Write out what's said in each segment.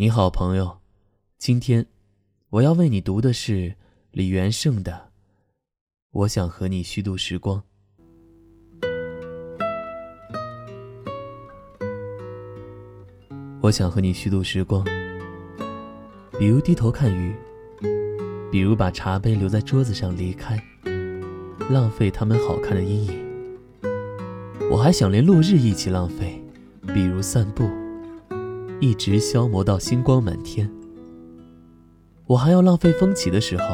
你好，朋友。今天我要为你读的是李元胜的《我想和你虚度时光》。我想和你虚度时光，比如低头看鱼，比如把茶杯留在桌子上离开，浪费他们好看的阴影。我还想连落日一起浪费，比如散步。一直消磨到星光满天。我还要浪费风起的时候，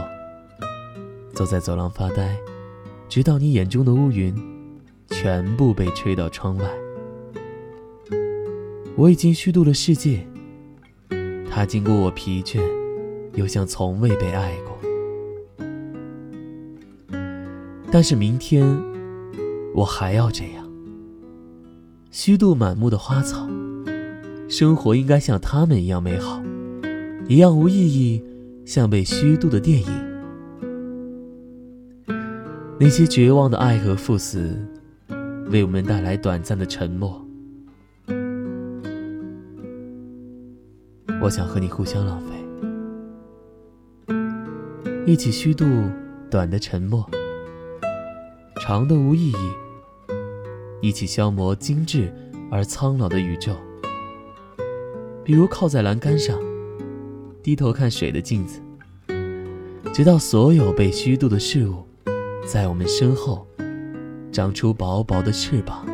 坐在走廊发呆，直到你眼中的乌云全部被吹到窗外。我已经虚度了世界，它经过我疲倦，又像从未被爱过。但是明天，我还要这样，虚度满目的花草。生活应该像他们一样美好，一样无意义，像被虚度的电影。那些绝望的爱和赴死，为我们带来短暂的沉默。我想和你互相浪费，一起虚度短的沉默，长的无意义，一起消磨精致而苍老的宇宙。比如靠在栏杆上，低头看水的镜子，直到所有被虚度的事物，在我们身后长出薄薄的翅膀。